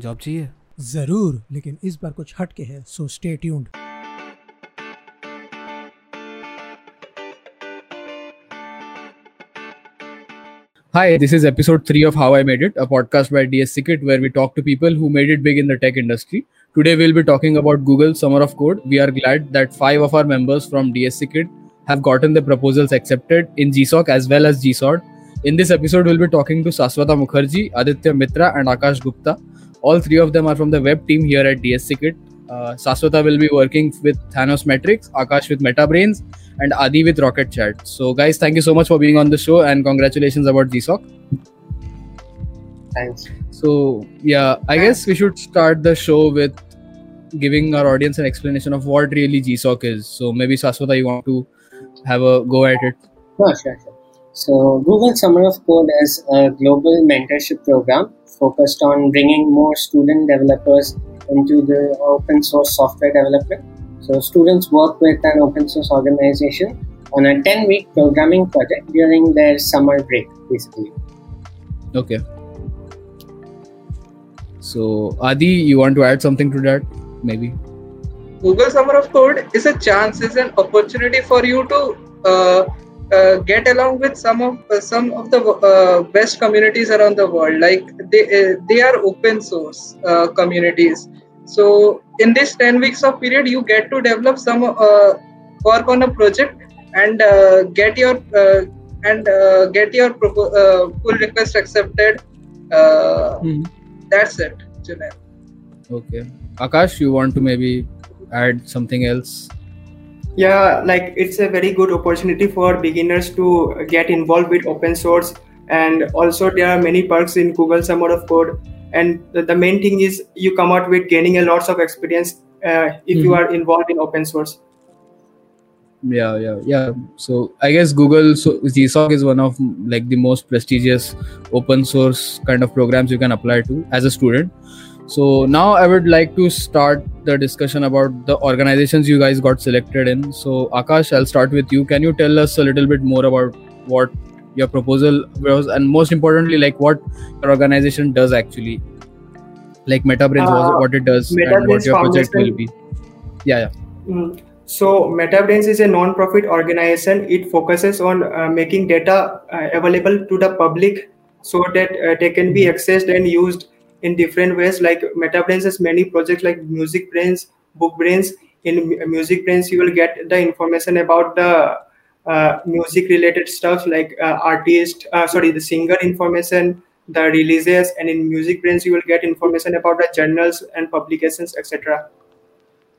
Job चाहिए ज़रूर लेकिन इस बार कुछ हटके है so stay tuned Hi, this is episode 3 of How I Made It, a podcast by DS Secret where we talk to people who made it big in the tech industry. Today we'll be talking about Google Summer of Code. We are glad that five of our members from DS Secret have gotten their proposals accepted in GSOC as well as GSOD. In this episode, we'll be talking to Saswata Mukherjee, Aditya Mitra, and Akash Gupta. All three of them are from the web team here at DSC KIIT. Uh, Saswata will be working with Thanos Metrics, Akash with MetaBrainz, and Adi with Rocket Chat. So, guys, thank you so much for being on the show and congratulations about GSOC. Thanks. So, yeah, I guess we should start the show with giving our audience an explanation of what really GSOC is. So, maybe Saswata, you want to have a go at it? Sure, sure, sure. So, Google Summer of Code is a global mentorship program focused on bringing more student developers into the open source software development. So, students work with an open source organization on a 10 week programming project during their summer break, basically. Okay. So, Adi, you want to add something to that? Maybe. Google Summer of Code is a chance, is an opportunity for you to uh, uh, get along with some of uh, some of the uh, best communities around the world. Like they uh, they are open source uh, communities. So in this ten weeks of period, you get to develop some work on a project and get your and get your propo- pull request accepted. Hmm. That's it, Junaid. Okay. Akash, you want to maybe add something else? Yeah like it's a very good opportunity for beginners to get involved with open source. And also there are many perks in google summer of code. And the, the main thing is you come out with gaining a lots of experience uh, if you Mhm. are involved in open source. Yeah yeah yeah. So i guess google so gsoc is one of like the most prestigious open source kind of programs you can apply to as a student so now i would like to start the discussion about the organizations you guys got selected in. So akash i'll start with you. Can you tell us a little bit more about what your proposal was? And most importantly like what your organization does actually? Like MetaBrainz was Uh, what it does and what your project will be. Yeah yeah. Mm. So, MetaBrainz is a non-profit organization. It focuses on uh, making data uh, available to the public so that uh, they can be accessed and used in different ways. Like MetaBrainz has many projects like MusicBrainz, Book Brains. In MusicBrainz, you will get the information about the uh, music-related stuff like uh, artist, uh, sorry, the singer information, the releases, and in MusicBrainz, you will get information about the journals and publications, etc.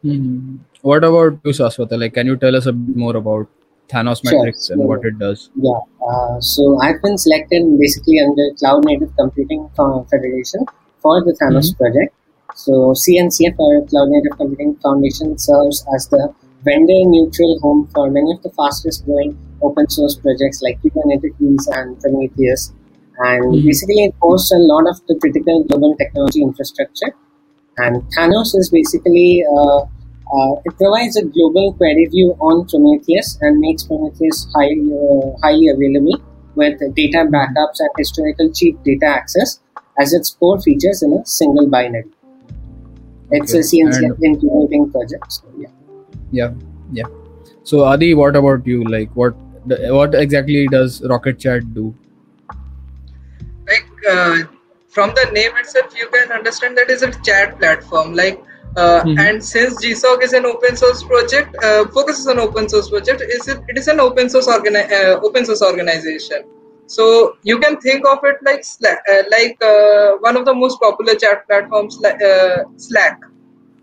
Mhm. What about you, Saswata? Like, can you tell us a bit more about Thanos Sure, Metrics and sure. what it does? Yeah, uh, so I've been selected basically under Cloud Native Computing Federation for the Thanos project. So CNCF or Cloud Native Computing Foundation serves as the vendor neutral home for many of the fastest growing open source projects like Kubernetes and Prometheus. And Mhm. basically, it hosts a lot of the critical global technology infrastructure. And Thanos is basically uh, uh, it provides a global query view on Prometheus and makes Prometheus highly, uh, highly available with data backups and historical cheap data access as its core features in a single binary. It's a Okay. CNCF And- integrating project. So, yeah. Yeah, yeah. So, Adi, what about you? Like, what what exactly does Rocket Chat do? like uh, from the name itself you can understand that is a chat platform like uh, Mhm. and since gsoc is an open source project uh, focuses on open source project is it, it is an open source organi- uh, open source organization so you can think of it like slack, uh, like uh, one of the most popular chat platforms like uh, slack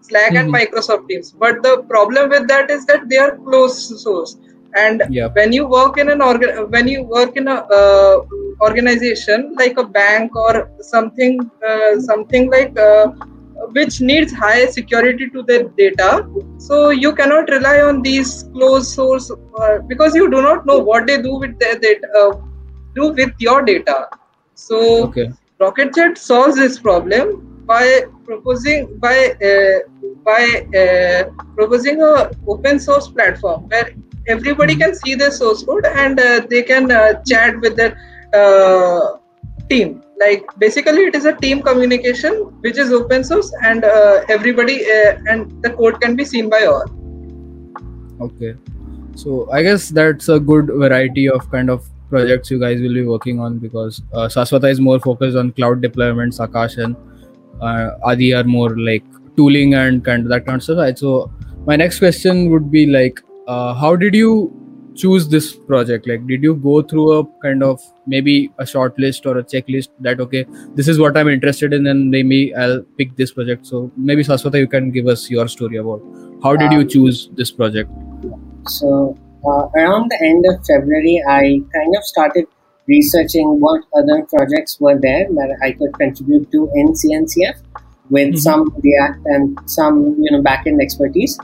slack and Mhm. microsoft teams but the problem with that is that they are closed source and Yeah. when you work in an organ when you work in a uh, organization like a bank or something uh, something like uh, which needs high security to their data so you cannot rely on these closed source uh, because you do not know what they do with their data uh, do with your data. So Okay. RocketChat solves this problem by proposing by uh, by uh, proposing a open source platform where everybody can see the source code and uh, they can uh, chat with their uh, team. Like basically it is a team communication which is open source and uh, everybody uh, and the code can be seen by all. Okay. So i guess that's a good variety of kind of projects you guys will be working on because uh, Saswata is more focused on cloud deployments, Akash and uh, Adi are more like tooling and kind of that kind of stuff. Right? So my next question would be like, uh, how did you choose this project? Like, did you go through a kind of maybe a short list or a checklist that okay, this is what I'm interested in, and maybe I'll pick this project. So maybe Saswata, you can give us your story about how did you Um, choose this project? So uh, around the end of February, I kind of started researching what other projects were there that I could contribute to in CNCF with Mhm. some React and some you know backend expertise,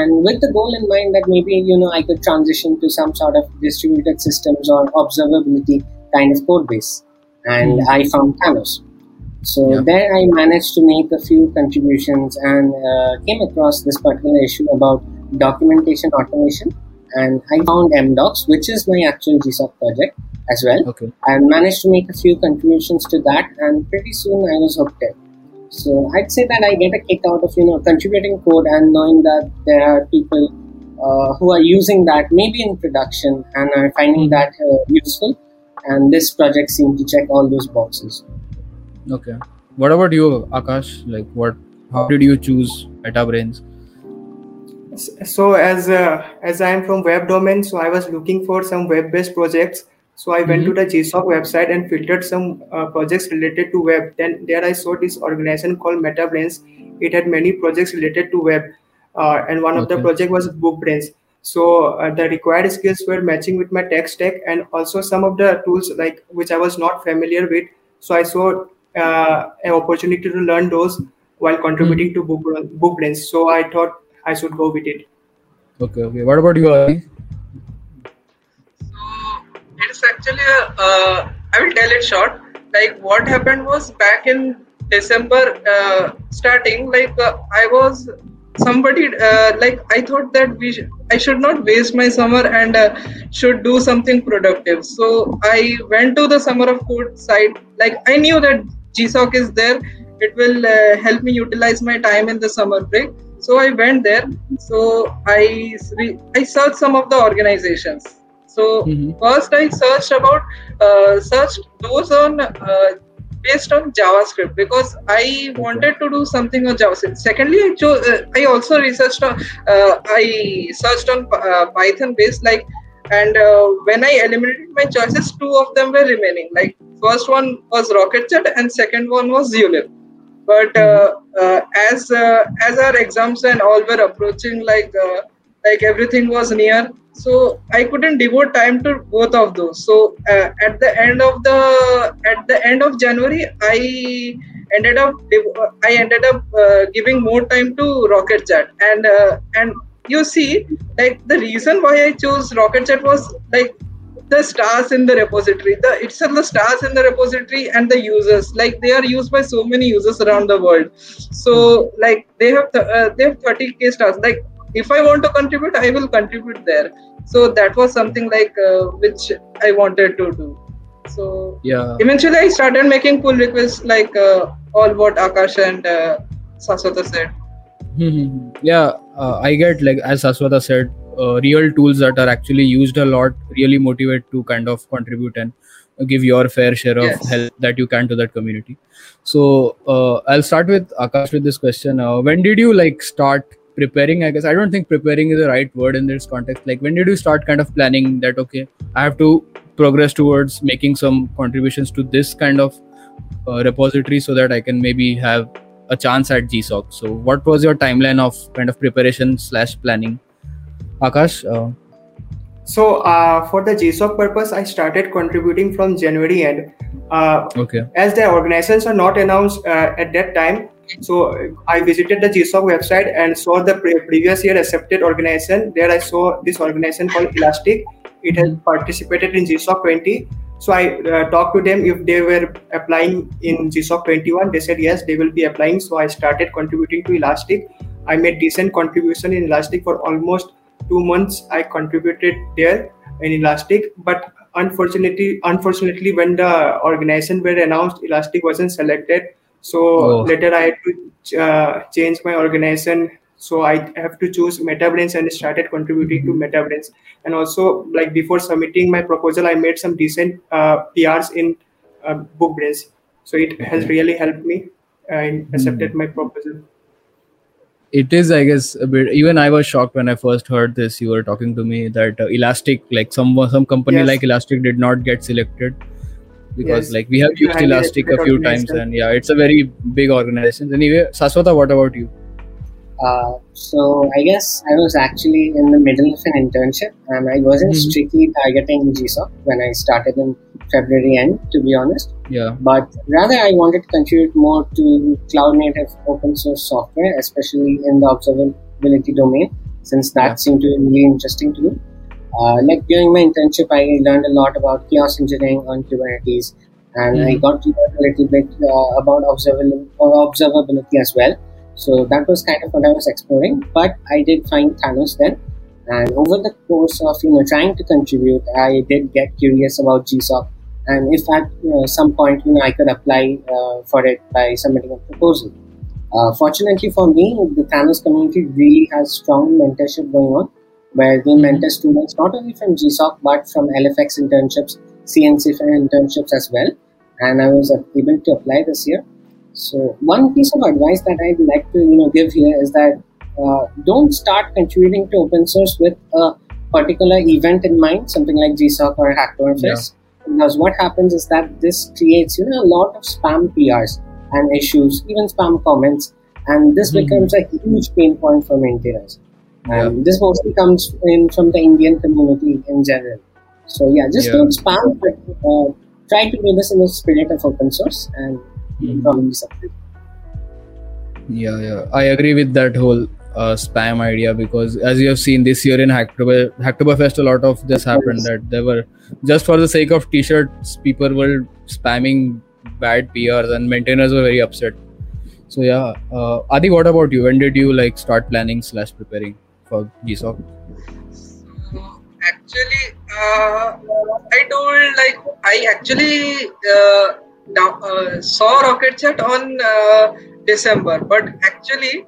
and with the goal in mind that maybe you know I could transition to some sort of distributed systems or observability kind of code base, and Mhm. I found Thanos. So Yeah. there I managed to make a few contributions and uh, came across this particular issue about documentation automation. And I found mdox, which is my actual GSOC project as well, Okay. and managed to make a few contributions to that. And pretty soon I was hooked in. So I'd say that I get a kick out of you know contributing code and knowing that there are people uh, who are using that maybe in production and are finding that uh, useful. And this project seemed to check all those boxes. Okay. What about you, Akash? Like, what? How did you choose MetaBrainz? So as uh, as i am from web domain so i was looking for some web based projects. So i went to the gsoc website and filtered some uh, projects related to web. Then there i saw this organization called MetaBrainz. It had many projects related to web uh, and one of the Okay. project was BookBrainz. So uh, the required skills were matching with my tech stack and also some of the tools like which i was not familiar with. So i saw uh, an opportunity to learn those while contributing to book BookBrainz. So i thought i should go with it Okay. Okay. What about you, Adi? So it's actually a, uh, I will tell it short. Like what happened was back in December uh, starting, like uh, I was somebody uh, like I thought that we sh- I should not waste my summer and uh, should do something productive. So I went to the Summer of Code site. Like I knew that GSOC is there. It will uh, help me utilize my time in the summer break. So I went there. So I re- I searched some of the organizations. So Mhm. first I searched about uh, searched those on uh, based on JavaScript because I wanted to do something on JavaScript. Secondly, I chose uh, I also researched on uh, I searched on uh, Python based like and uh, when I eliminated my choices, two of them were remaining. Like first one was RocketChat and second one was Zulip. But uh, uh, as uh, as our exams and all were approaching, like uh, like everything was near, so I couldn't devote time to both of those. So uh, at the end of the at the end of January, I ended up I ended up uh, giving more time to RocketChat and uh, and you see like the reason why I chose RocketChat was like the stars in the repository the itself the stars in the repository and the users like they are used by so many users around the world so like they have th- uh, they have 30k stars like if i want to contribute i will contribute there so that was something like uh, which i wanted to do so Yeah. eventually i started making pull requests like uh, all what akash and uh, saswata said Mhm. yeah, uh, I get like as Saswata said, uh, real tools that are actually used a lot really motivate to kind of contribute and give your fair share of Yes. help that you can to that community. So uh, I'll start with Akash with this question. Uh, when did you like start preparing? I guess I don't think preparing is the right word in this context. Like when did you start kind of planning that okay, I have to progress towards making some contributions to this kind of uh, repository so that I can maybe have a chance at GSOC. So, what was your timeline of kind of preparation slash planning? Akash, uh, So uh, for the GSOC purpose, I started contributing from January end. Uh, okay, as the organizations are not announced uh, at that time, so I visited the GSOC website and saw the pre- previous year accepted organization. There I saw this organization called Elastic. It has participated in GSOC 20. So I uh, talked to them if they were applying in GSOC 21. They said yes, they will be applying. So I started contributing to Elastic. I made decent contribution in Elastic for almost two months. I contributed there in Elastic, but unfortunately, unfortunately, when the organization were announced, Elastic wasn't selected. So Oh. later I had to uh, change my organization. So I have to choose MetaBrainz and started contributing to MetaBrainz. And also, like before submitting my proposal, I made some decent uh, PRs in uh, BookBrainz. So it has really helped me uh, and accepted my proposal. It is i guess a bit even i was shocked when i first heard this you were talking to me that uh, elastic like some some company Yes. like elastic did not get selected because Yes. like we have used elastic a few times and yeah it's a very big organization anyway saswata what about you Uh, so I guess I was actually in the middle of an internship, and I wasn't Mhm. strictly targeting GSOC when I started in February end, to be honest. yeah But rather, I wanted to contribute more to cloud native open source software, especially in the observability domain, since that Yeah. seemed to be really interesting to me. Uh, like during my internship, I learned a lot about chaos engineering on Kubernetes, and I Mhm. got to learn a little bit uh, about observabil- observability as well. So that was kind of what I was exploring. But I did find Thanos then, and over the course of you know trying to contribute, I did get curious about GSOC, and if at uh, some point you know I could apply uh, for it by submitting a proposal. Uh, fortunately for me, the Thanos community really has strong mentorship going on, where they Mhm. mentor students not only from GSOC but from LFX internships, CNC internships as well. And I was able to apply this year. So one piece of advice that I'd like to you know give here is that uh, don't start contributing to open source with a particular event in mind, something like GSOC or Hacktoberfest. Because what happens is that this creates you know a lot of spam PRs and issues, even spam comments, and this Mhm. becomes a huge pain point for maintainers. Yeah. And this mostly comes in from the Indian community in general. So yeah, just Yeah. don't spam, but uh, try to do this in the spirit of open source and Yeah yeah. I agree with that whole uh, spam idea because as you have seen this year in hacktober hacktoberfest a lot of this happened that they were just for the sake of t-shirts people were spamming bad prs and maintainers were very upset. So yeah uh, adi what about you? When did you like start planning slash preparing for gsoc So actually, uh, I told like I actually uh, down, uh, saw Rocket Chat on uh, December, but actually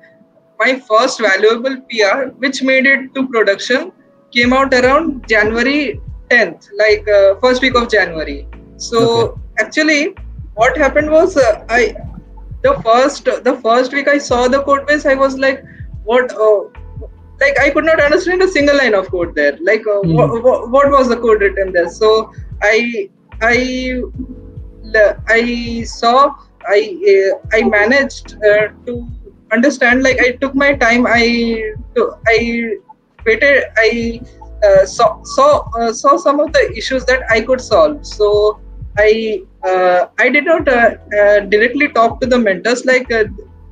my first valuable PR, which made it to production, came out around January 10th, like uh, first week of January. So actually, what happened was uh, I the first the first week I saw the code base, I was like, what? Uh, like I could not understand a single line of code there. Like uh, Hmm. what, what, what was the code written there? So I I I saw I uh, I managed uh, to understand. Like I took my time. I I waited. I uh, saw saw uh, saw some of the issues that I could solve. So I uh, I did not uh, uh, directly talk to the mentors like. Uh,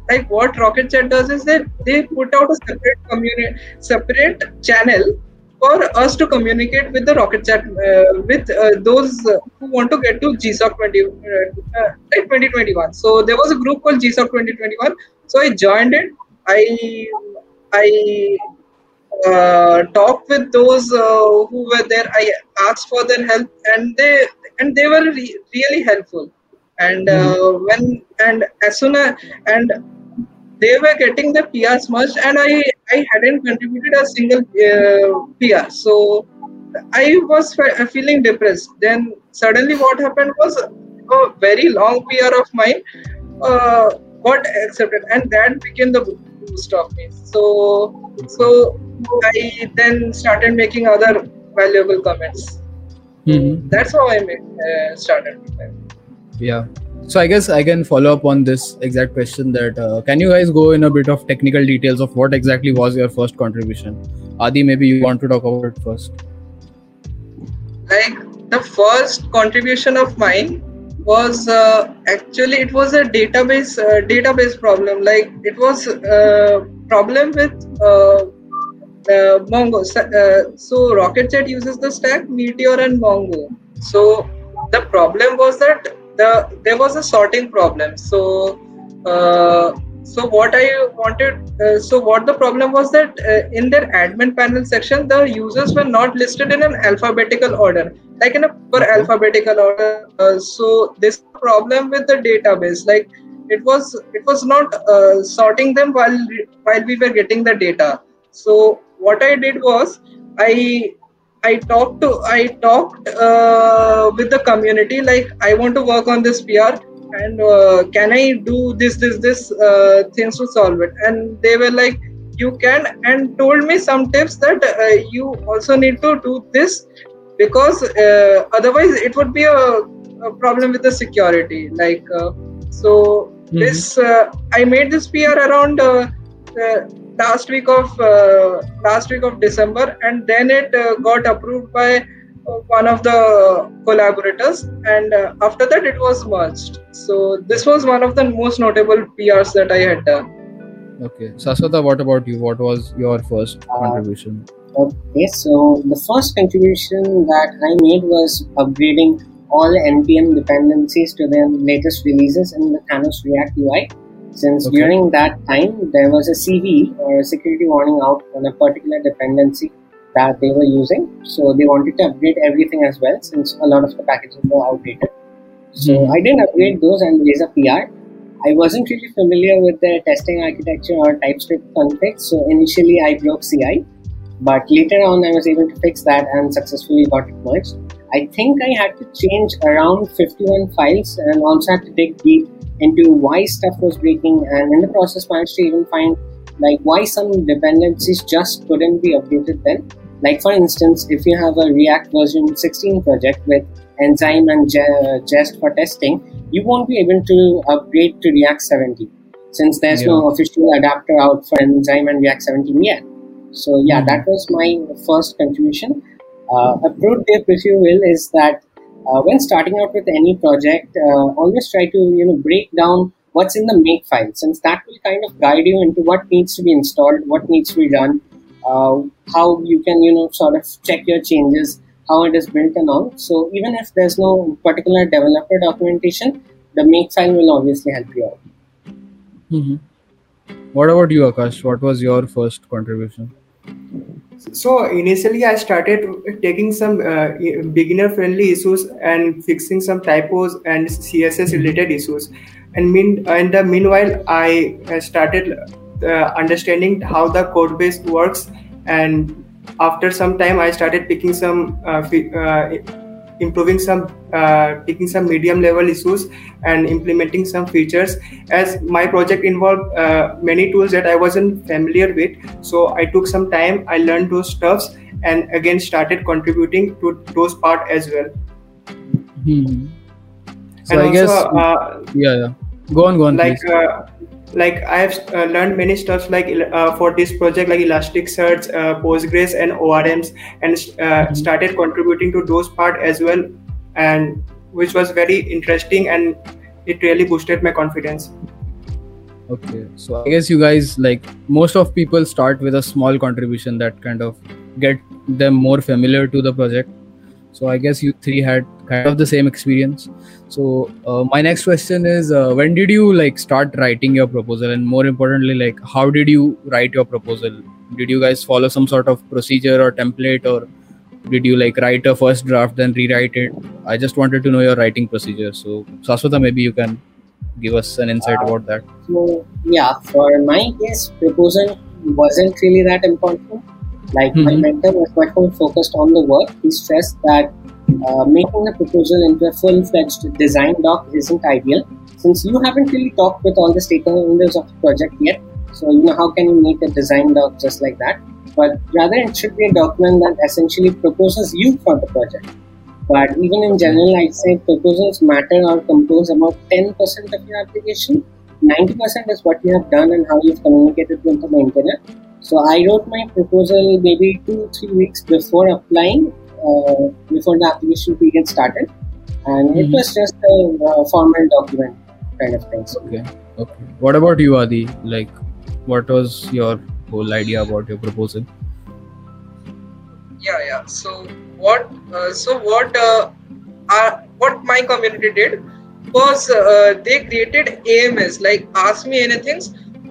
like what Rocket Chat does is that they put out a separate community, separate channel for us to communicate with the Rocket Chat uh, with uh, those uh, who want to get to GSOC 20, uh, uh, 2021. So there was a group called GSOC 2021. So I joined it. I I uh, talked with those uh, who were there. I asked for their help, and they and they were re- really helpful. And uh, when and as soon as and they were getting the PRs merged, and I I hadn't contributed a single uh, PR. So I was fe- feeling depressed. Then suddenly, what happened was a very long PR of mine uh, got accepted, and that became the boost of me. So so I then started making other valuable comments. Mhm. That's how I made, uh, started. Yeah. So I guess I can follow up on this exact question. That uh, can you guys go in a bit of technical details of what exactly was your first contribution? Adi, maybe you want to talk about it first. like the first contribution of mine was uh, actually it was a database uh, database problem like it was a problem with uh, uh, mongo uh, so RocketChat uses the stack meteor and mongo so the problem was that the there was a sorting problem so uh, so what i wanted uh, so what the problem was that uh, in their admin panel section the users were not listed in an alphabetical order like in a per alphabetical order. Uh, so this problem with the database, like it was it was not uh, sorting them while while we were getting the data. So what I did was I I talked to I talked uh, with the community like I want to work on this PR and uh, can I do this this this uh, things to solve it and they were like you can and told me some tips that uh, you also need to do this because uh, otherwise it would be a, a, problem with the security like uh, so mm-hmm. this I made this PR around last week of uh, last week of December, and then it uh, got approved by uh, one of the collaborators, and uh, after that it was merged. So this was one of the most notable PRs that I had done. Okay, Saswata, what about you? What was your first uh, contribution? Okay, so the first contribution that I made was upgrading all npm dependencies to their latest releases in the Thanos React UI since okay. during that time there was a CV or a security warning out on a particular dependency that they were using. So they wanted to upgrade everything as well since a lot of the packages were outdated. So mm-hmm. I didn't upgrade those and raise a PR. I wasn't really familiar with the testing architecture or TypeScript config, so initially I broke CI, but later on I was able to fix that and successfully got it merged. I think I had to change around 51 files and also had to dig deep into why stuff was breaking and in the process managed to even find like why some dependencies just couldn't be updated then like for instance if you have a react version 16 project with enzyme and jest for testing you won't be able to upgrade to react 17 since there's yeah. no official adapter out for enzyme and react 17 yet so yeah mm-hmm. that was my first contribution uh, a pro tip if you will is that uh, when starting out with any project, uh, always try to you know break down what's in the make file, since that will kind of guide you into what needs to be installed, what needs to be done, uh, how you can you know sort of check your changes, how it is built and all. So even if there's no particular developer documentation, the make file will obviously help you out. Mm-hmm. What about you, Akash? What was your first contribution? So initially, I started taking some uh, beginner-friendly issues and fixing some typos and CSS-related issues. And mean, in the meanwhile, I started uh, understanding how the code base works. And after some time, I started picking some uh, uh improving some uh, taking some medium level issues and implementing some features. As my project involved uh, many tools that i wasn't familiar with so i took some time i learned those stuffs and again started contributing to those part as well. Hmm. so and i also, guess uh, yeah yeah. Go on go on like uh, like I have uh, learned many stuff like uh, for this project like Elasticsearch, uh, Postgres, and ORMs, and uh, mm-hmm. started contributing to those part as well, and which was very interesting and it really boosted my confidence. Okay, so I guess you guys like most of people start with a small contribution that kind of get them more familiar to the project so I guess you three had kind of the same experience. So uh, my next question is, uh, when did you like start writing your proposal, and more importantly, like how did you write your proposal? Did you guys follow some sort of procedure or template, or did you like write a first draft then rewrite it? I just wanted to know your writing procedure. So Saswata, maybe you can give us an insight uh, about that. So yeah, for my case, proposal wasn't really that important like mm-hmm. my mentor was much more focused on the work. He stressed that uh, making the proposal into a full-fledged design doc isn't ideal since you haven't really talked with all the stakeholders of the project yet. So you know how can you make a design doc just like that? But rather, it should be a document that essentially proposes you for the project. But even in general, I'd say proposals matter or compose about 10% of your application. 90% is what you have done and how you've communicated with the maintainer. So I wrote my proposal maybe two three weeks before applying, uh, before the application period started, and mm-hmm. it was just a formal document kind of thing. Okay. Okay. What about you, Adi? Like, what was your whole idea about your proposal? Yeah, yeah. So what? Uh, so what? Uh, uh, what my community did was uh, they created AMS, like Ask Me Anything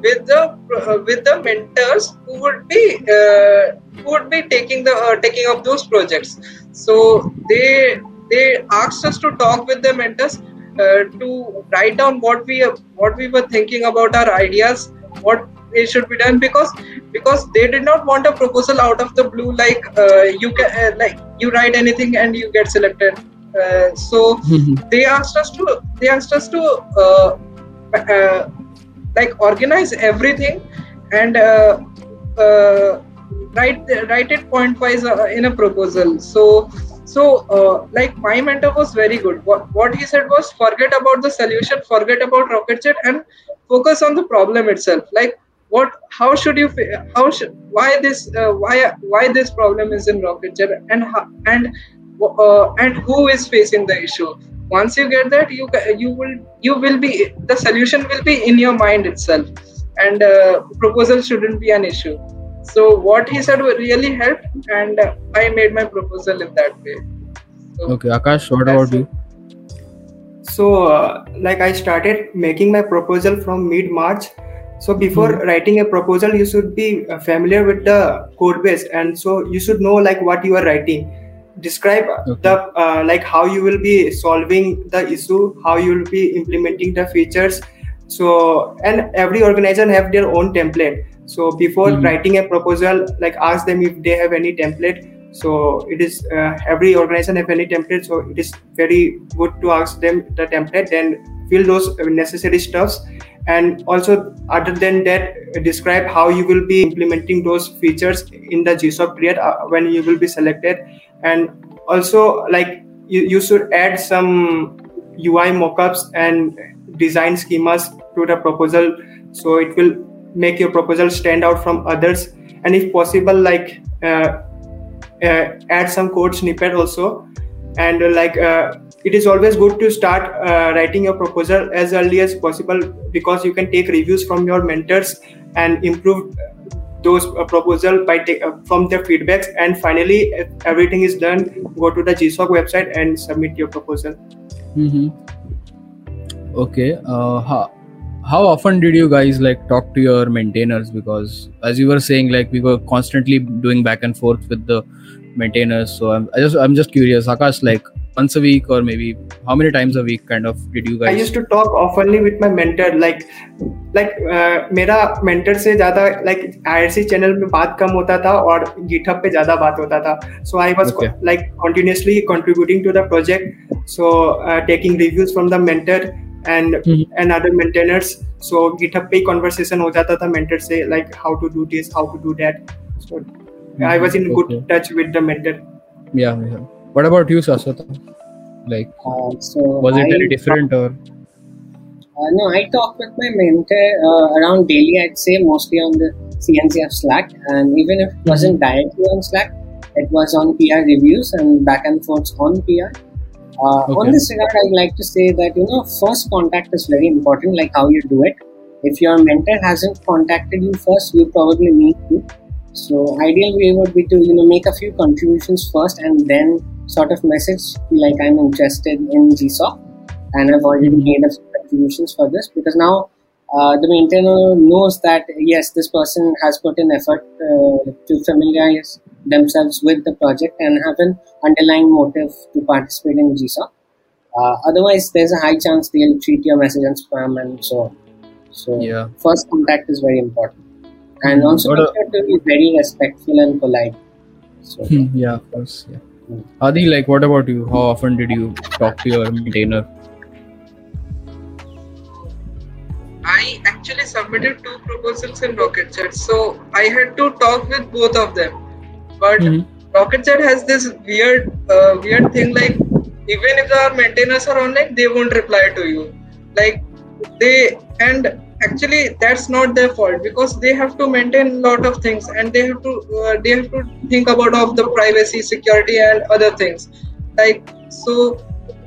with the uh, with the mentors who would be uh, who would be taking the uh, taking up those projects So they they asked us to talk with the mentors uh, to write down what we what we were thinking about our ideas, what it should be done because because they did not want a proposal out of the blue like uh, you can uh, like you write anything and you get selected. Uh, so they asked us to they asked us to uh, uh, like organize everything and write write it point wise in a proposal. So so uh, like my mentor was very good what, what he said was forget about the solution forget about rocket RocketChat and focus on the problem itself like what how should you how should why this uh, why why this problem is in rocket RocketChat and and uh, and who is facing the issue. Once you get that you you will you will be the solution will be in your mind itself. And uh, proposal shouldn't be an issue. So what he said really helped and uh, i made my proposal in that way. So okay akash what about you? so uh, like i started making my proposal from mid march so before mm-hmm. writing a proposal you should be familiar with the code base and so you should know like what you are writing describe okay. the uh, like how you will be solving the issue how you will be implementing the features. So and every organization have their own template. So before mm-hmm. writing a proposal like ask them if they have any template. So it is uh, every organization have any template. So it is very good to ask them the template then fill those necessary stuffs. And also other than that describe how you will be implementing those features in the gsoc period uh, when you will be selected and also like you, you should add some ui mockups and design schemas to the proposal. So it will make your proposal stand out from others. And if possible like uh, uh, add some code snippet also. And uh, like it is always good to start uh, writing your proposal as early as possible because you can take reviews from your mentors and improve those uh, proposal by take, uh, from their feedbacks. And finally if everything is done go to the gsoc website and submit your proposal. Mm-hmm. okay how, how often did you guys like talk to your maintainers? Because as you were saying like we were constantly doing back and forth with the maintainers. So i'm I just i'm just curious akash like once a week or maybe how many times a week kind of did you guys i used to talk oftenly with my mentor like like uh, मेरा mentor से ज़्यादा like IRC channel पे बात कम होता था और GitHub पे ज़्यादा बात होता था। So I was like continuously contributing to the project so taking reviews from the mentor and and other maintainers so GitHub पे कन्वर्सेशन हो जाता था मेंटर से like how to do this how to do that so I was in good touch with the mentor या what about you saswata like uh, so was it I, any different or? Uh, no i talk with my mentor uh, around daily i'd say mostly on the cncf slack. And even if it wasn't mm-hmm. directly on slack it was on pr reviews and back and forth on pr uh, okay. on this regard i'd like to say that you know first contact is very important like how you do it. If your mentor hasn't contacted you first you probably need to. So ideal way would be to you know make a few contributions first and then sort of message like I'm interested in GSOC and I've already made a few contributions for this because now uh, the maintainer knows that yes, this person has put in effort uh, to familiarize themselves with the project and have an underlying motive to participate in GSOC. Uh, otherwise, there's a high chance they'll treat your message as spam and so on. So, yeah. first contact is very important. And mm-hmm. also, make sure to be very respectful and polite. So, yeah, of course. Yeah. Adi, like, what about you? How often did you talk to your maintainer? I actually submitted two proposals in RocketChat, so I had to talk with both of them. But mm-hmm. RocketChat has this weird, uh, weird thing like even if our maintainers are online, they won't reply to you. Like they and actually that's not their fault because they have to maintain a lot of things and they have to uh, they have to think about of the privacy security and other things. Like so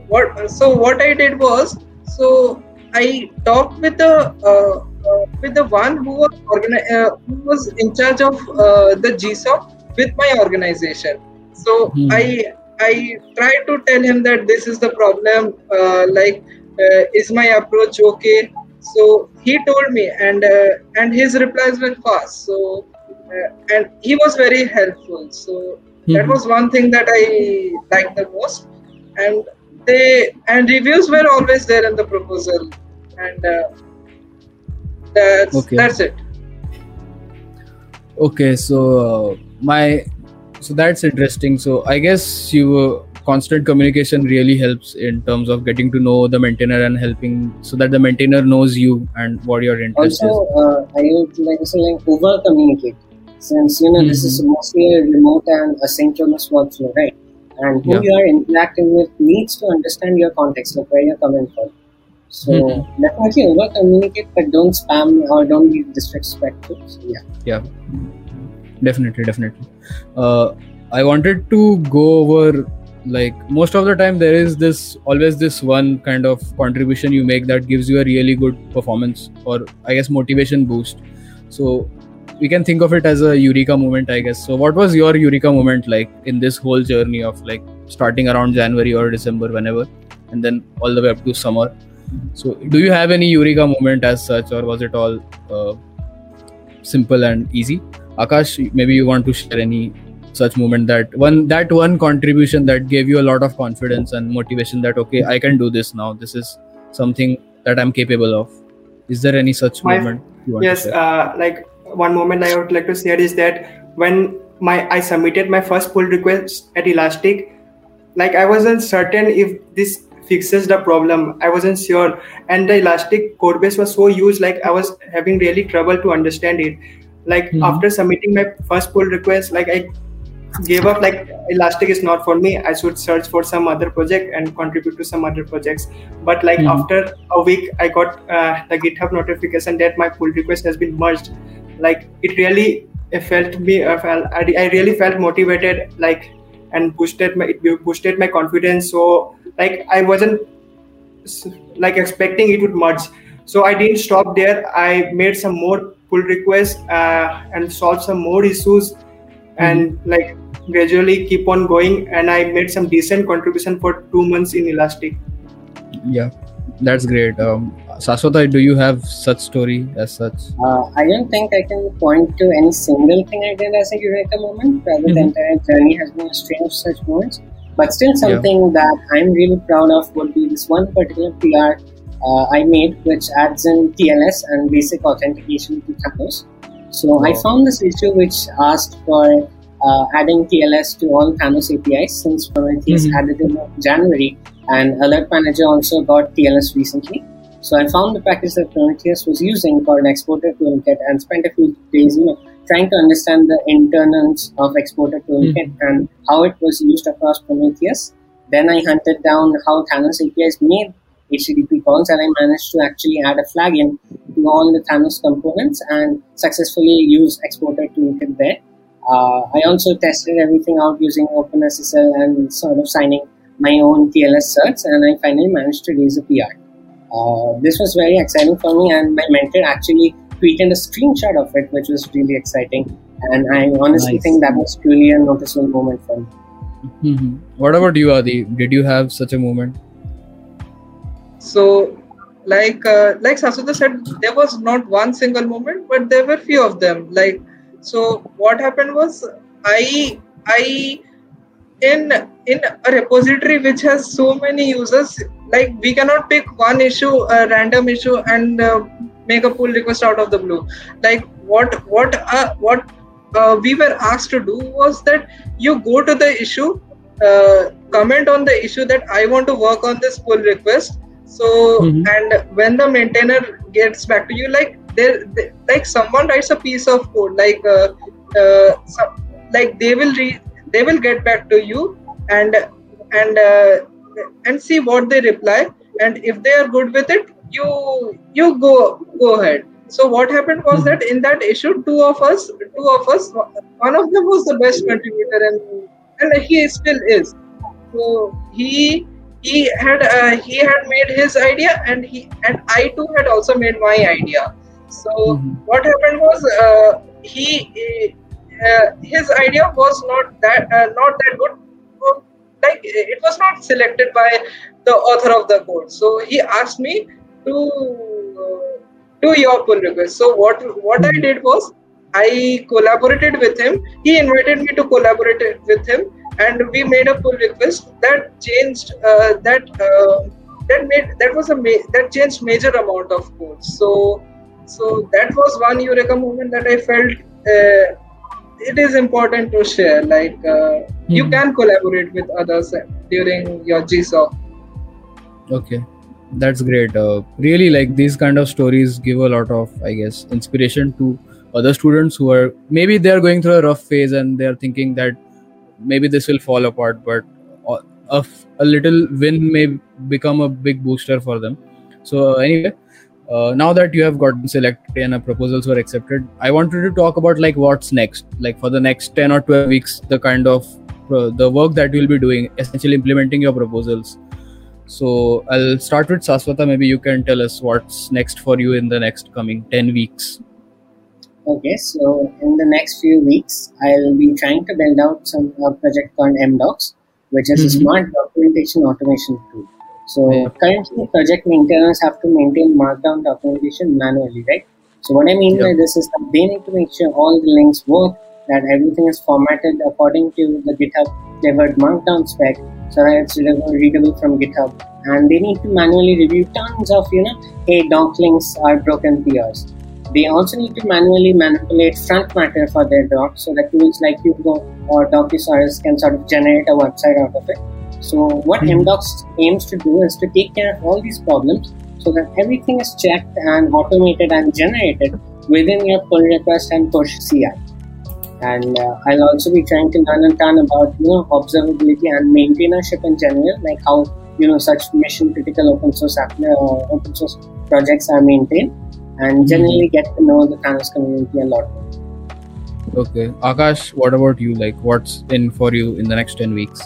what so what i did was so i talked with the uh, uh, with the one who was organi- uh, who was in charge of uh, the gsoc with my organization. So mm. i i tried to tell him that this is the problem uh, like is my approach okay so he told me and uh, and his replies were fast so uh, and he was very helpful so That Mhm. was one thing that I liked the most, and they and reviews were always there in the proposal, and uh, that's Okay. that's it. Okay, so uh, my so that's interesting. So I guess you constant communication really helps in terms of getting to know the maintainer and helping so that the maintainer knows you and what your interest Also, is. uh, I would like to say like over communicate since you know this is Mhm. mostly a remote and asynchronous workflow, right? And who Yeah. you are interacting with needs to understand your context, like where you're coming from. So Mhm. definitely over communicate, but don't spam or don't be disrespectful. So, yeah. Definitely, definitely. Uh, I wanted to go over like most of the time there is this always this one kind of contribution you make that gives you a really good performance or I guess motivation boost. So we can think of it as a eureka moment i guess. So what was your eureka moment like in this whole journey of like starting around january or december whenever and then all the way up to summer? So do you have any eureka moment as such or was it all uh, simple and easy? Akash maybe you want to share any such moment that one that one contribution that gave you a lot of confidence and motivation that okay i can do this now. This is something that i'm capable of. Is there any such My- moment you want to yes uh, like one moment i would like to share is that when my i submitted my first pull request at elastic like i wasn't certain if this fixes the problem. I wasn't sure. And the elastic code base was so huge like i was having really trouble to understand it. Like Mhm. after submitting my first pull request like i gave up like elastic is not for me. I should search for some other project and contribute to some other projects. But like Mhm. after a week i got uh, the github notification that my pull request has been merged. Like it really it felt me uh, felt, I, I really felt motivated like and boosted my it boosted my confidence. So like i wasn't like expecting it would merge. So i didn't stop there. I made some more pull requests uh, and solved some more issues and like gradually keep on going and i made some decent contribution for two months in elastic yeah that's great um saswata do you have such story as such Uh, I don't think I can point to any single thing I did as a eureka moment. Rather, the Mhm. entire journey has been a string of such moments. But still, something that I'm really proud of would be this one particular PR uh, I made, which adds in TLS and basic authentication to Thanos. So I found this issue which asked for uh, adding TLS to all Thanos APIs since Prometheus Mhm. added in January, and Alert Manager also got TLS recently. So I found the package that Prometheus was using called Exporter Toolkit and spent a few days, you know, trying to understand the internals of Exporter Toolkit and how it was used across Prometheus. Then I hunted down how Thanos APIs made HTTP calls and I managed to actually add a flag in to all the Thanos components and successfully use Exporter Toolkit there. Uh, I also tested everything out using OpenSSL and sort of signing my own TLS certs, and I finally managed to raise a PR. Uh, this was very exciting for me, and my mentor actually tweeted a screenshot of it, which was really exciting. And I honestly Nice. think that was truly a noticeable moment for me. Mhm. what about you adi did you have such a moment So, like uh, like Saswata said, there was not one single moment, but there were few of them. Like, so what happened was, I I in in a repository which has so many users, like we cannot pick one issue, a random issue, and uh, make a pull request out of the blue. Like what what uh, what uh, we were asked to do was that you go to the issue, uh, comment on the issue that I want to work on this pull request. So Mhm. and when the maintainer gets back to you, like there, they, like someone writes a piece of code, like uh, uh, some, like they will read, they will get back to you and and uh, and see what they reply, and if they are good with it, you you go go ahead. So what happened was Mhm. that in that issue, two of us, two of us, one of them was the best contributor, and and he still is. So he he had uh, he had made his idea, and he and I too had also made my idea. So Mhm. what happened was uh, he uh, his idea was not that uh, not that good. Like it was not selected by the author of the code. So he asked me to uh, do your pull request. So what what I Mhm. did was I collaborated with him. He invited me to collaborate with him, and we made a pull request that changed uh, that uh, that made that was a ma- that changed major amount of code. So so that was one Eureka moment that I felt. Uh, it is important to share like uh, you Mhm. can collaborate with others during your gsoc okay that's great uh, really like these kind of stories give a lot of i guess inspiration to other students who are maybe they are going through a rough phase and they are thinking that maybe this will fall apart but a, little win may become a big booster for them so anyway uh, now that you have gotten selected and uh, proposals were accepted i wanted to talk about like what's next like for the next 10 or 12 weeks the kind of uh, the work that you'll be doing essentially implementing your proposals so I'll start with Saswata. Maybe you can tell us what's next for you in the next coming 10 weeks. Okay, so in the next few weeks, I'll be trying to build out some a project called mdox, which is a Mhm. smart documentation automation tool. So Yeah. currently, project maintainers have to maintain Markdown documentation manually, right? So what I mean by this is that they need to make sure all the links work, that everything is formatted according to the GitHub Flavored Markdown spec, so that it's readable, readable from GitHub. And they need to manually review tons of, you know, hey, doc links are broken PRs. They also need to manually manipulate front matter for their docs so that tools like Hugo or Docusaurus can sort of generate a website out of it. So what Mhm. mdox aims to do is to take care of all these problems so that everything is checked and automated and generated within your pull request and push CI. And uh, I'll also be trying to learn a ton about you know observability and maintainership in general, like how you know such mission critical open source app, uh, open source projects are maintained, and generally get to know the Thanos community a lot. Okay. Akash, what about you? Like, what's in for you in the next 10 weeks?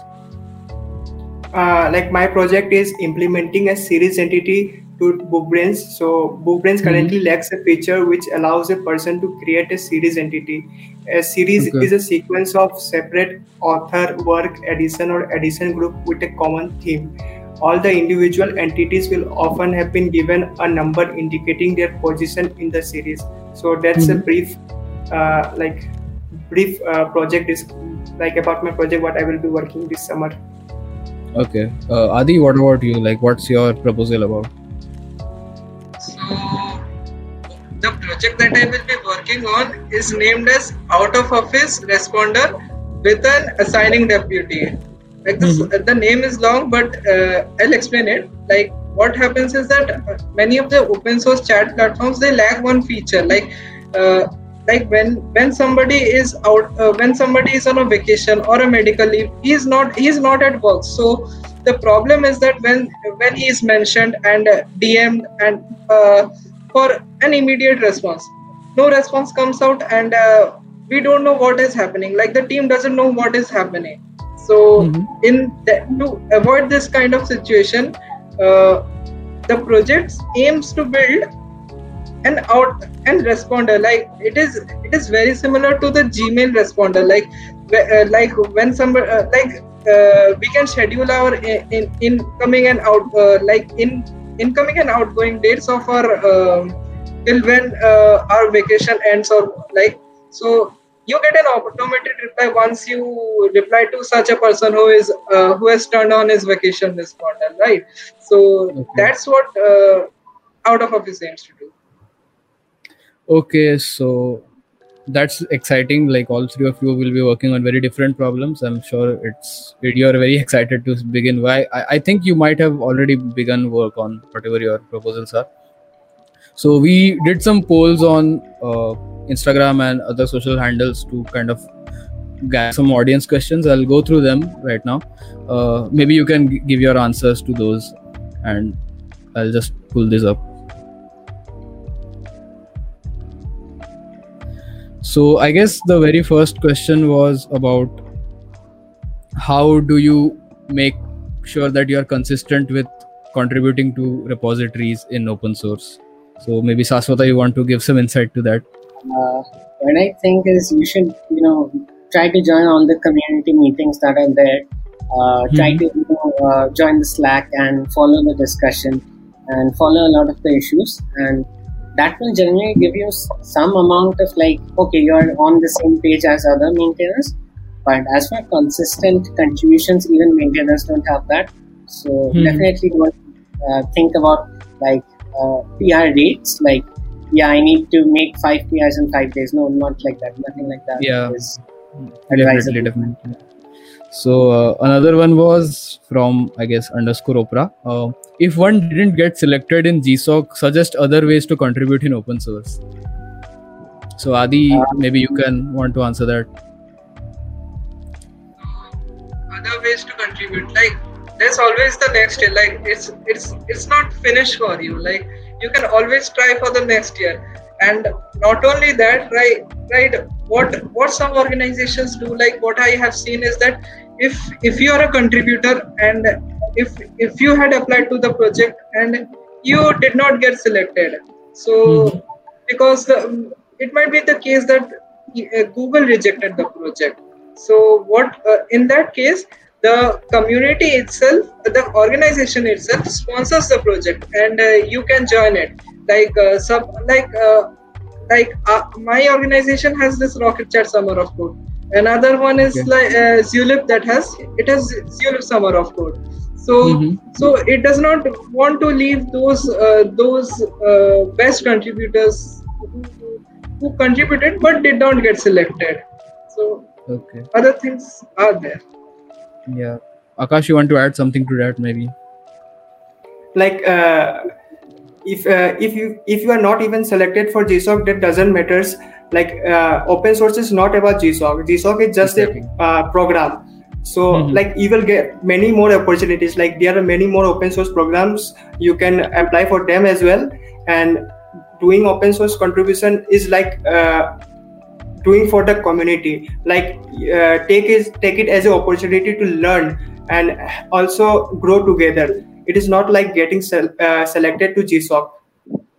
uh, like my project is implementing a series entity to BookBrainz. So BookBrainz currently lacks a feature which allows a person to create a series entity. A series Okay. is a sequence of separate author, work, edition, or edition group with a common theme. All the individual entities will often have been given a number indicating their position in the series. So that's a Mhm. brief, uh, like brief uh, project is like about my project what I will be working this summer. Okay. Uh, Adi, what about you? Like, what's your proposal about? So the project that I will be working on is named as out of office responder with an assigning deputy. Like this, the name is long, but uh, I'll explain it. Like what happens is that many of the open source chat platforms they lack one feature. Like uh, like when when somebody is out uh, when somebody is on a vacation or a medical leave, he's not he's not at work. So the problem is that when when he is mentioned and uh, DM'd and uh, for an immediate response, no response comes out and uh, we don't know what is happening. Like the team doesn't know what is happening. So Mhm. in the, to avoid this kind of situation, uh, the project aims to build an out and responder like it is it is very similar to the gmail responder like uh, like when somebody uh, like uh, we can schedule our in, in incoming and out uh, like in incoming and outgoing dates of our um, till when uh, our vacation ends or like so you get an automated reply once you reply to such a person who is uh, who has turned on his vacation responder right so Okay. that's what uh, out of office aims to do Okay, so that's exciting. Like, all three of you will be working on very different problems. I'm sure it's you're very excited to begin. Why? I, I think you might have already begun work on whatever your proposals are. So we did some polls on uh, Instagram and other social handles to kind of get some audience questions. I'll go through them right now. Uh, maybe you can g- give your answers to those, and I'll just pull this up. So I guess the very first question was about how do you make sure that you are consistent with contributing to repositories in open source. So maybe Saswata, you want to give some insight to that? Uh, what I think is you should, you know, try to join all the community meetings that are there. Uh, Try Mhm. to you know, uh, join the Slack and follow the discussion and follow a lot of the issues. And that will generally give you some amount of like okay you're on the same page as other maintainers but as for consistent contributions even maintainers don't have that so hmm. definitely don't uh, think about like uh, pr rates like yeah i need to make five prs in five days. No not like that. Nothing like that yeah. definitely definitely. So uh, another one was from i guess underscore opera uh, if one didn't get selected in gsoc suggest other ways to contribute in open source. So adi uh, maybe you can want to answer that. Other ways to contribute like there's always the next year like it's it's it's not finished for you like you can always try for the next year. And not only that right right what what some organizations do like what i have seen is that if if you are a contributor and if if you had applied to the project and you did not get selected. So mm-hmm. because the, it might be the case that uh, google rejected the project. So what uh, in that case the community itself the organization itself sponsors the project and uh, you can join it. Like uh, sub like uh, like uh, my organization has this rocket chat summer of code. Another one is like uh, zulip that has it has zulip summer of code. So mm-hmm. so it does not want to leave those uh, those uh, best contributors who, who contributed but did not get selected. So okay. other things are there yeah. Akash you want to add something to that maybe? Like uh, if uh, if you if you are not even selected for gsoc that doesn't matters like uh, open source is not about gsoc gsoc is just exactly. a uh, program. So mm-hmm. like you will get many more opportunities. Like there are many more open source programs. You can apply for them as well. And doing open source contribution is like uh, doing for the community. Like uh, take it take it as an opportunity to learn and also grow together. It is not like getting sel- uh, selected to gsoc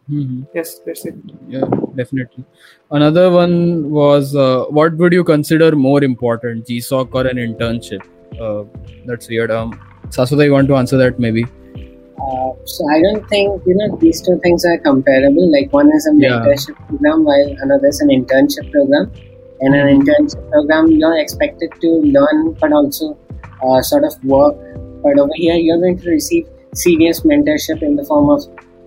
mm-hmm. yes that's it. Yeah definitely. Another one was uh, what would you consider more important gsoc or an internship? Uh, that's weird. Um saswata you want to answer that maybe uh, so I don't think you know these two things are comparable. Like one is a mentorship yeah. program, while another is an internship program. In an internship program, you're expected to learn, but also uh, sort of work. But over here, you're going to receive serious mentorship in the form of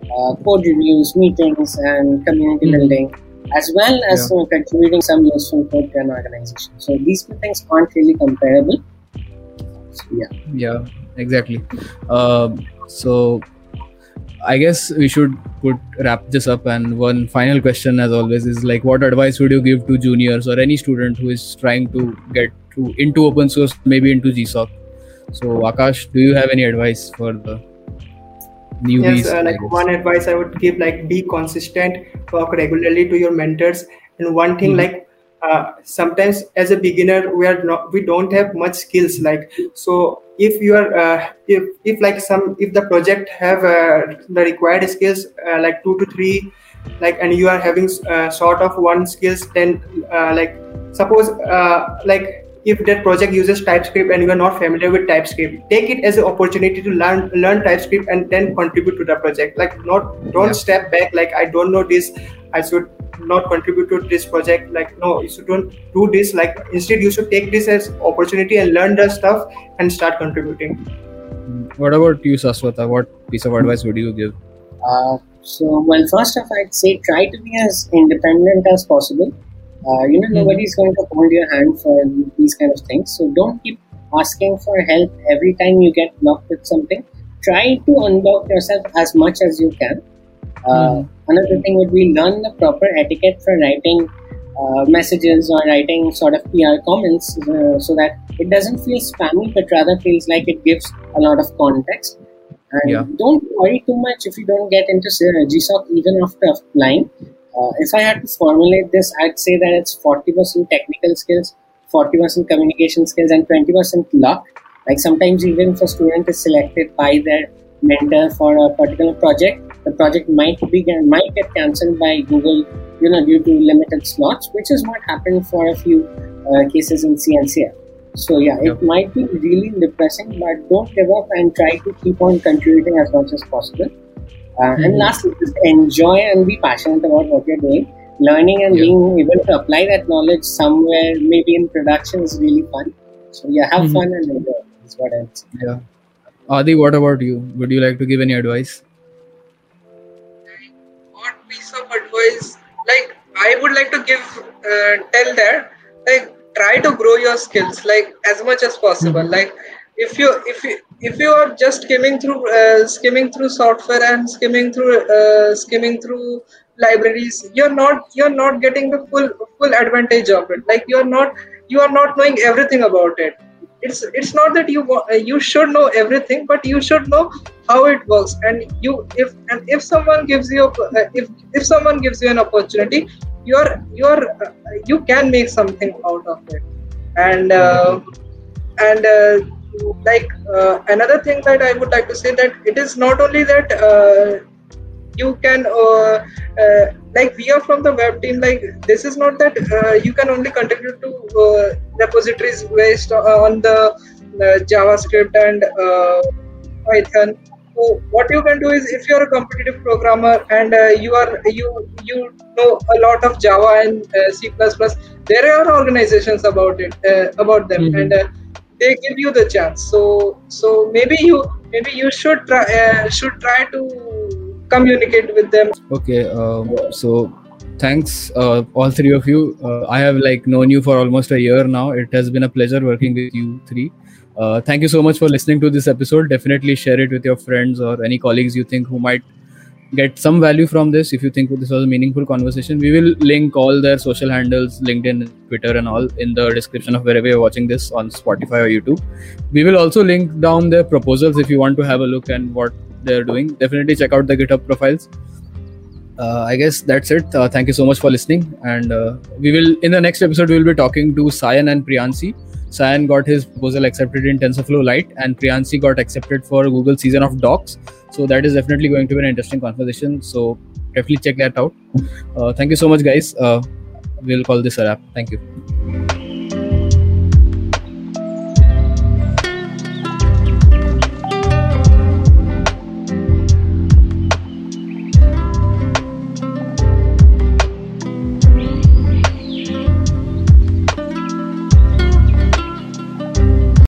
uh, code reviews, meetings, and community mm-hmm. building, as well as yeah. uh, contributing some useful code to an organization. So these two things aren't really comparable. So, yeah. Yeah, exactly. Uh, so I guess we should put wrap this up. And one final question, as always, is like, what advice would you give to juniors or any student who is trying to get to into open source, maybe into GSOC? So, Akash, do you have any advice for the newbies? Yes, uh, like one advice I would give, like be consistent, talk regularly to your mentors, and one thing, mm-hmm. like uh, sometimes as a beginner, we are not, we don't have much skills. Like so, if you are, uh, if if like some, if the project have uh, the required skills, uh, like two to three, like, and you are having uh, sort of one skills, then like suppose like if that project uses TypeScript and you are not familiar with TypeScript, take it as an opportunity to learn learn TypeScript and then contribute to the project. Like not don't yeah. step back like I don't know this, I should not contribute to this project. Like no, you should don't do this. Like instead you should take this as opportunity and learn the stuff and start contributing. What about you, Saswata? What piece of advice would you give? Uh, so well, first off, I'd say try to be as independent as possible uh, you know, nobody's going to hold your hand for these kind of things. So don't keep asking for help every time you get blocked with something. Try to unblock yourself as much as you can. Uh, mm. Another thing would be learn the proper etiquette for writing uh, messages or writing sort of PR comments uh, so that it doesn't feel spammy but rather feels like it gives a lot of context. And yeah. don't worry too much if you don't get into GSOC even after applying. Uh, if I had to formulate this, I'd say that it's 40% technical skills, 40% communication skills, and 20% luck. Like sometimes, even if a student is selected by their mentor for a particular project, the project might be might get cancelled by Google, you know, due to limited slots, which is what happened for a few uh, cases in CNCF. So yeah, yep. it might be really depressing, but don't give up and try to keep on contributing as much as possible. Uh, And Mhm. lastly, just enjoy and be passionate about what you're doing. Learning and Yeah. being able to apply that knowledge somewhere, maybe in production, is really fun. So yeah, have Mhm. fun and enjoy. Is what say. Yeah. Adi, what about you? Would you like to give any advice? Piece of advice. Like i would like to give uh, tell that like try to grow your skills like as much as possible. Mhm. like if you if you if you are just skimming through uh, skimming through software and skimming through uh, skimming through libraries you're not you're not getting the full full advantage of it. Like you're not you are not knowing everything about it it's it's not that you uh, you should know everything but you should know how it works. And you if and if someone gives you uh, if if someone gives you an opportunity you're you're uh, you can make something out of it. And uh, and uh, like uh, another thing that i would like to say that it is not only that you can uh, uh, like we are from the web team like this is not that uh, you can only contribute to uh, repositories based on the uh, javascript and uh, python so what you can do is if you're a competitive programmer and uh, you are you you know a lot of java and uh, c++ there are organizations about it uh, about them Mhm. and uh, they give you the chance so so maybe you maybe you should try uh, should try to communicate with them Okay. Um, so thanks, uh, all three of you. Uh, I have like known you for almost a year now. It has been a pleasure working with you three. Uh, thank you so much for listening to this episode. Definitely share it with your friends or any colleagues you think who might get some value from this. If you think this was a meaningful conversation, we will link all their social handles, LinkedIn, Twitter, and all in the description of wherever you're watching this on Spotify or YouTube. We will also link down their proposals if you want to have a look and what they're doing. Definitely check out the GitHub profiles uh, I guess that's it. Uh, thank you so much for listening. And uh, we will, in the next episode, we will be talking to Sayan and Priyansi. Sayan got his proposal accepted in TensorFlow Lite, and Priyansi got accepted for Google season of Docs. So that is definitely going to be an interesting conversation. So definitely check that out. Uh, thank you so much, guys. Uh, we'll call this a wrap. Thank you.